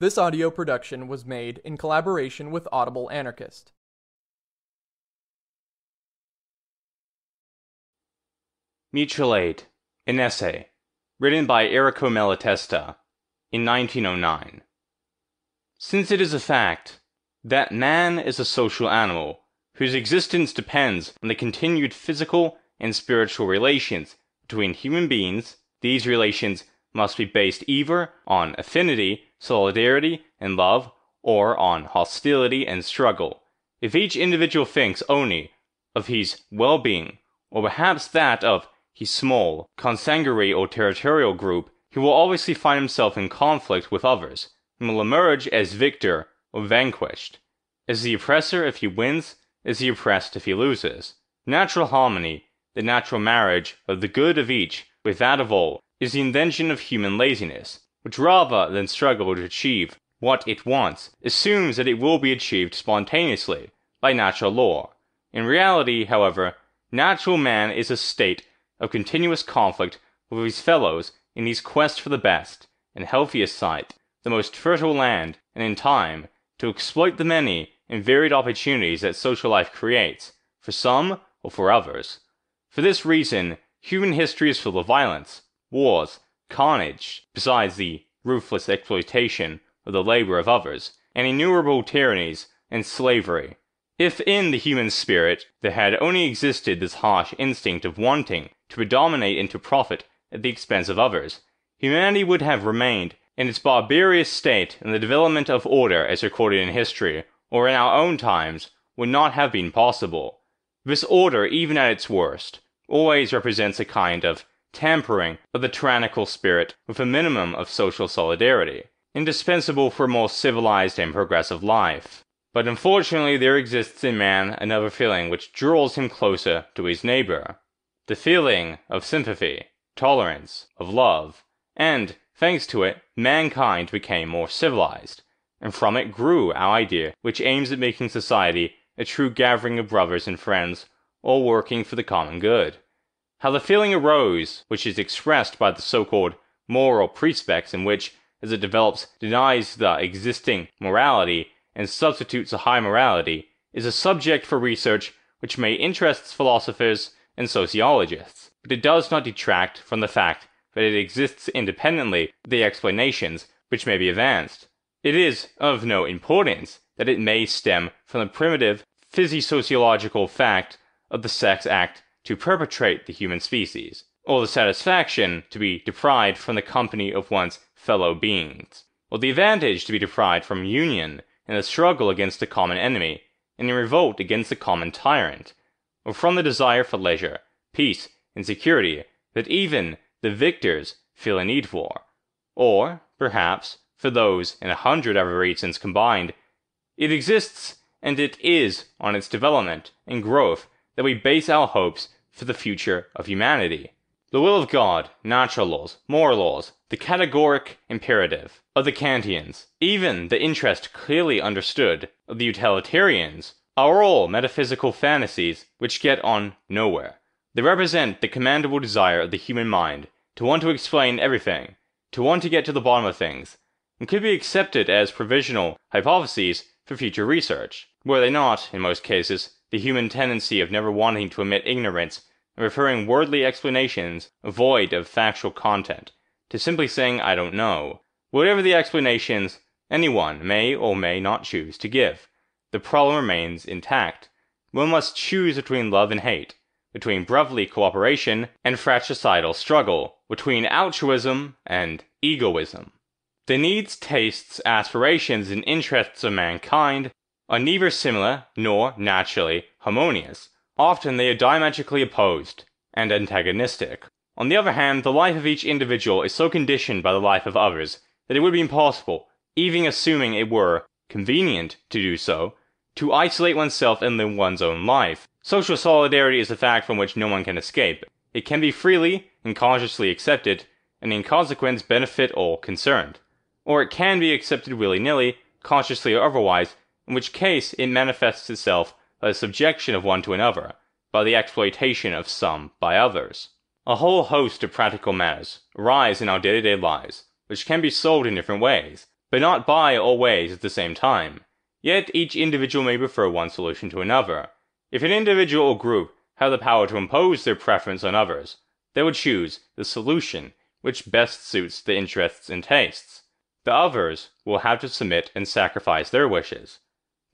This audio production was made in collaboration with Audible Anarchist. Mutual Aid, an essay, written by Errico Malatesta in 1909. Since it is a fact that man is a social animal whose existence depends on the continued physical and spiritual relations between human beings, these relations must be based either on affinity, solidarity, and love, or on hostility and struggle. If each individual thinks only of his well being, or perhaps that of his small, consanguinary, or territorial group, he will obviously find himself in conflict with others, and will emerge as victor or vanquished. Is the oppressor if he wins, is the oppressed if he loses. Natural harmony, the natural marriage of the good of each with that of all, is the invention of human laziness, which rather than struggle to achieve what it wants, assumes that it will be achieved spontaneously, by natural law. In reality, however, natural man is a state of continuous conflict with his fellows in his quest for the best and healthiest site, the most fertile land, and in time, to exploit the many and varied opportunities that social life creates, for some or for others. For this reason, human history is full of violence, wars, carnage, besides the ruthless exploitation of the labor of others, and innumerable tyrannies and slavery. If in the human spirit there had only existed this harsh instinct of wanting to predominate and to profit at the expense of others, humanity would have remained in its barbarous state, and the development of order as recorded in history, or in our own times, would not have been possible. This order, even at its worst, always represents a kind of tampering of the tyrannical spirit with a minimum of social solidarity, indispensable for a more civilized and progressive life. But unfortunately, there exists in man another feeling which draws him closer to his neighbor the feeling of sympathy, tolerance, of love, and, thanks to it, mankind became more civilized, and from it grew our idea which aims at making society a true gathering of brothers and friends, all working for the common good. How the feeling arose, which is expressed by the so called moral precepts, in which, as it develops, denies the existing morality and substitutes a high morality, is a subject for research which may interest philosophers and sociologists, but it does not detract from the fact that it exists independently of the explanations which may be advanced. It is of no importance that it may stem from the primitive physiosociological fact of the sex act to perpetrate the human species, or the satisfaction to be deprived from the company of one's fellow beings, or the advantage to be deprived from union in the struggle against the common enemy, and in revolt against the common tyrant, or from the desire for leisure, peace, and security that even the victors feel a need for, or, perhaps, for those in a hundred other reasons combined. It exists, and it is on its development and growth that we base our hopes for the future of humanity. The will of God, natural laws, moral laws, the categoric imperative of the Kantians, even the interest clearly understood of the utilitarians, are all metaphysical fantasies which get on nowhere. They represent the commandable desire of the human mind to want to explain everything, to want to get to the bottom of things, and could be accepted as provisional hypotheses for future research, were they not, in most cases, the human tendency of never wanting to admit ignorance and preferring wordly explanations void of factual content, to simply saying I don't know, whatever the explanations anyone may or may not choose to give the problem remains intact. One must choose between love and hate, between brotherly cooperation and fratricidal struggle, between altruism and egoism. The needs, tastes, aspirations, and interests of mankind are neither similar nor naturally harmonious. Often they are diametrically opposed and antagonistic. On the other hand, the life of each individual is so conditioned by the life of others that it would be impossible, even assuming it were convenient to do so, to isolate oneself and live one's own life. Social solidarity is a fact from which no one can escape. It can be freely and consciously accepted, and in consequence benefit all concerned. Or it can be accepted willy nilly, consciously or otherwise, in which case it manifests itself by the subjection of one to another, by the exploitation of some by others. A whole host of practical matters arise in our day to day lives, which can be solved in different ways, but not by all ways at the same time. Yet each individual may prefer one solution to another. If an individual or group have the power to impose their preference on others, they would choose the solution which best suits the interests and tastes. The others will have to submit and sacrifice their wishes.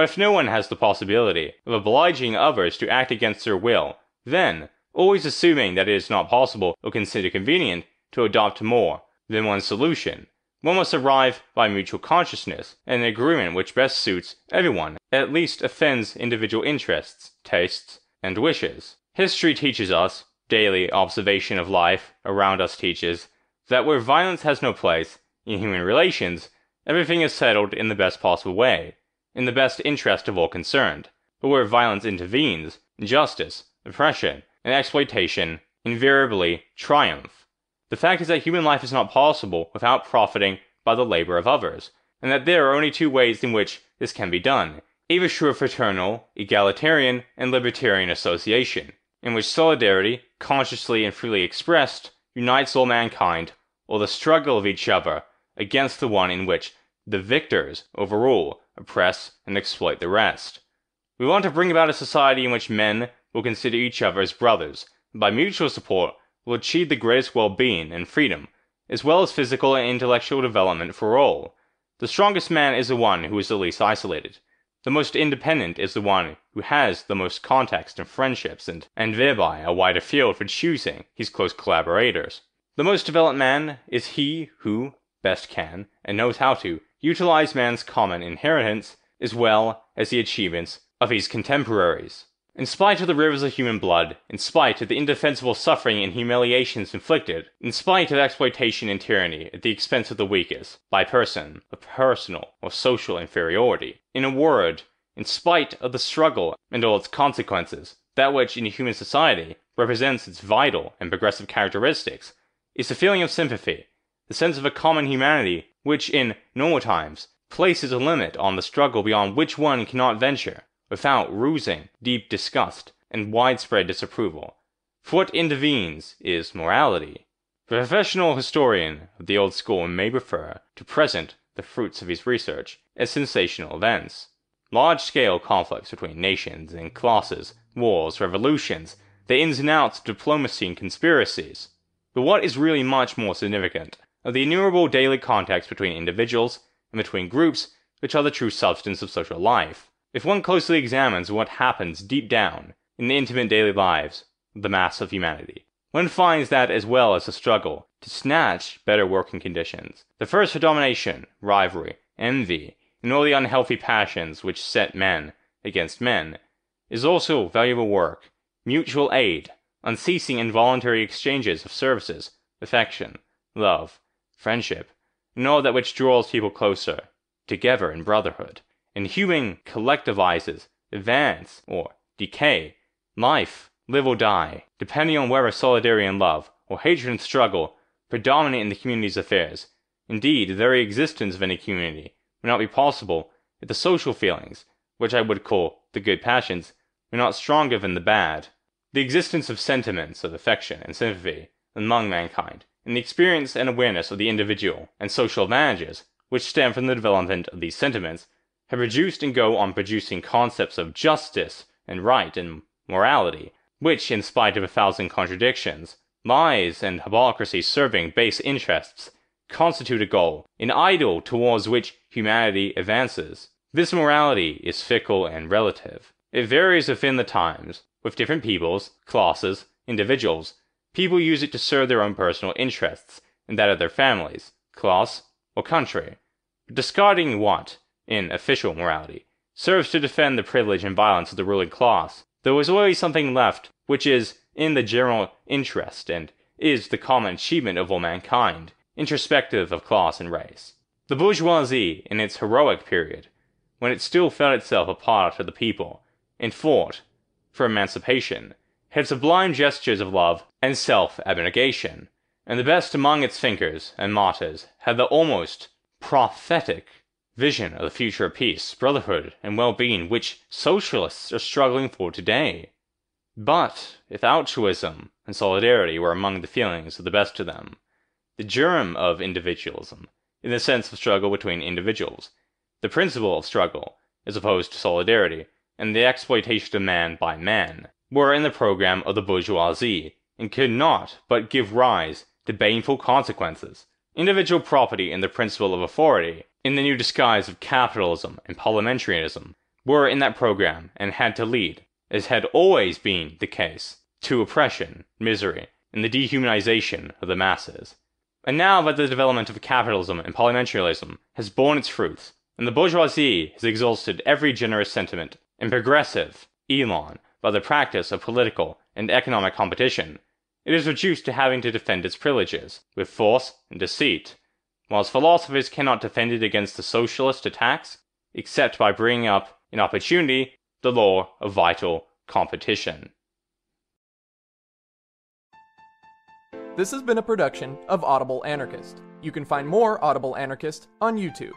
But if no one has the possibility of obliging others to act against their will, then, always assuming that it is not possible or considered convenient to adopt more than one solution, one must arrive by mutual consciousness and an agreement which best suits everyone, at least offends individual interests, tastes, and wishes. History teaches us, daily observation of life around us teaches, that where violence has no place in human relations, everything is settled in the best possible way, in the best interest of all concerned. But where violence intervenes, injustice, oppression, and exploitation invariably triumph. The fact is that human life is not possible without profiting by the labor of others, and that there are only two ways in which this can be done either through a fraternal, egalitarian, and libertarian association, in which solidarity, consciously and freely expressed, unites all mankind, or the struggle of each other against the one in which the victors overrule, oppress, and exploit the rest. We want to bring about a society in which men will consider each other as brothers, and by mutual support will achieve the greatest well being and freedom, as well as physical and intellectual development for all. The strongest man is the one who is the least isolated. The most independent is the one who has the most contacts and friendships, and, and thereby a wider field for choosing his close collaborators. The most developed man is he who best can and knows how to utilize man's common inheritance as well as the achievements of his contemporaries. In spite of the rivers of human blood, in spite of the indefensible suffering and humiliations inflicted, in spite of exploitation and tyranny at the expense of the weakest, by person of personal or social inferiority, in a word, in spite of the struggle and all its consequences, that which in human society represents its vital and progressive characteristics is the feeling of sympathy, the sense of a common humanity which in normal times places a limit on the struggle beyond which one cannot venture without rousing deep disgust and widespread disapproval. For what intervenes is morality. The professional historian of the old school may refer to present the fruits of his research as sensational events. Large scale conflicts between nations and classes, wars, revolutions, the ins and outs of diplomacy and conspiracies. But what is really much more significant are the innumerable daily contacts between individuals and between groups which are the true substance of social life. If one closely examines what happens deep down in the intimate daily lives of the mass of humanity, one finds that as well as the struggle to snatch better working conditions, the thirst for domination, rivalry, envy, and all the unhealthy passions which set men against men, is also valuable work, mutual aid, unceasing and voluntary exchanges of services, affection, love, friendship, and all that which draws people closer, together in brotherhood and human collectivizes, advance, or decay, life, live or die, depending on whether solidarity and love, or hatred and struggle, predominate in the community's affairs. Indeed, the very existence of any community would not be possible if the social feelings, which I would call the good passions, were not stronger than the bad. The existence of sentiments of affection and sympathy among mankind, and the experience and awareness of the individual and social advantages which stem from the development of these sentiments have reduced and go on producing concepts of justice and right and morality, which, in spite of a thousand contradictions, lies and hypocrisy serving base interests, constitute a goal, an ideal towards which humanity advances. This morality is fickle and relative. It varies within the times, with different peoples, classes, individuals. People use it to serve their own personal interests and that of their families, class, or country. Discarding what, in official morality, serves to defend the privilege and violence of the ruling class. There is always something left which is in the general interest and is the common achievement of all mankind, introspective of class and race. The bourgeoisie, in its heroic period, when it still felt itself a part of the people, and fought for emancipation, had sublime gestures of love and self abnegation, and the best among its thinkers and martyrs had the almost prophetic vision of the future of peace, brotherhood, and well being which socialists are struggling for today. But if altruism and solidarity were among the feelings of the best of them, the germ of individualism in the sense of struggle between individuals. The principle of struggle, as opposed to solidarity, and the exploitation of man by man, were in the program of the bourgeoisie, and could not but give rise to baneful consequences. Individual property and the principle of authority, in the new disguise of capitalism and parliamentarism, were in that program and had to lead, as had always been the case, to oppression, misery, and the dehumanization of the masses. And now that the development of capitalism and parliamentarism has borne its fruits, and the bourgeoisie has exhausted every generous sentiment and progressive elan by the practice of political and economic competition, it is reduced to having to defend its privileges with force and deceit, whilst philosophers cannot defend it against the socialist attacks except by bringing up in opportunity the law of vital competition. This has been a production of Audible Anarchist. You can find more Audible Anarchist on YouTube.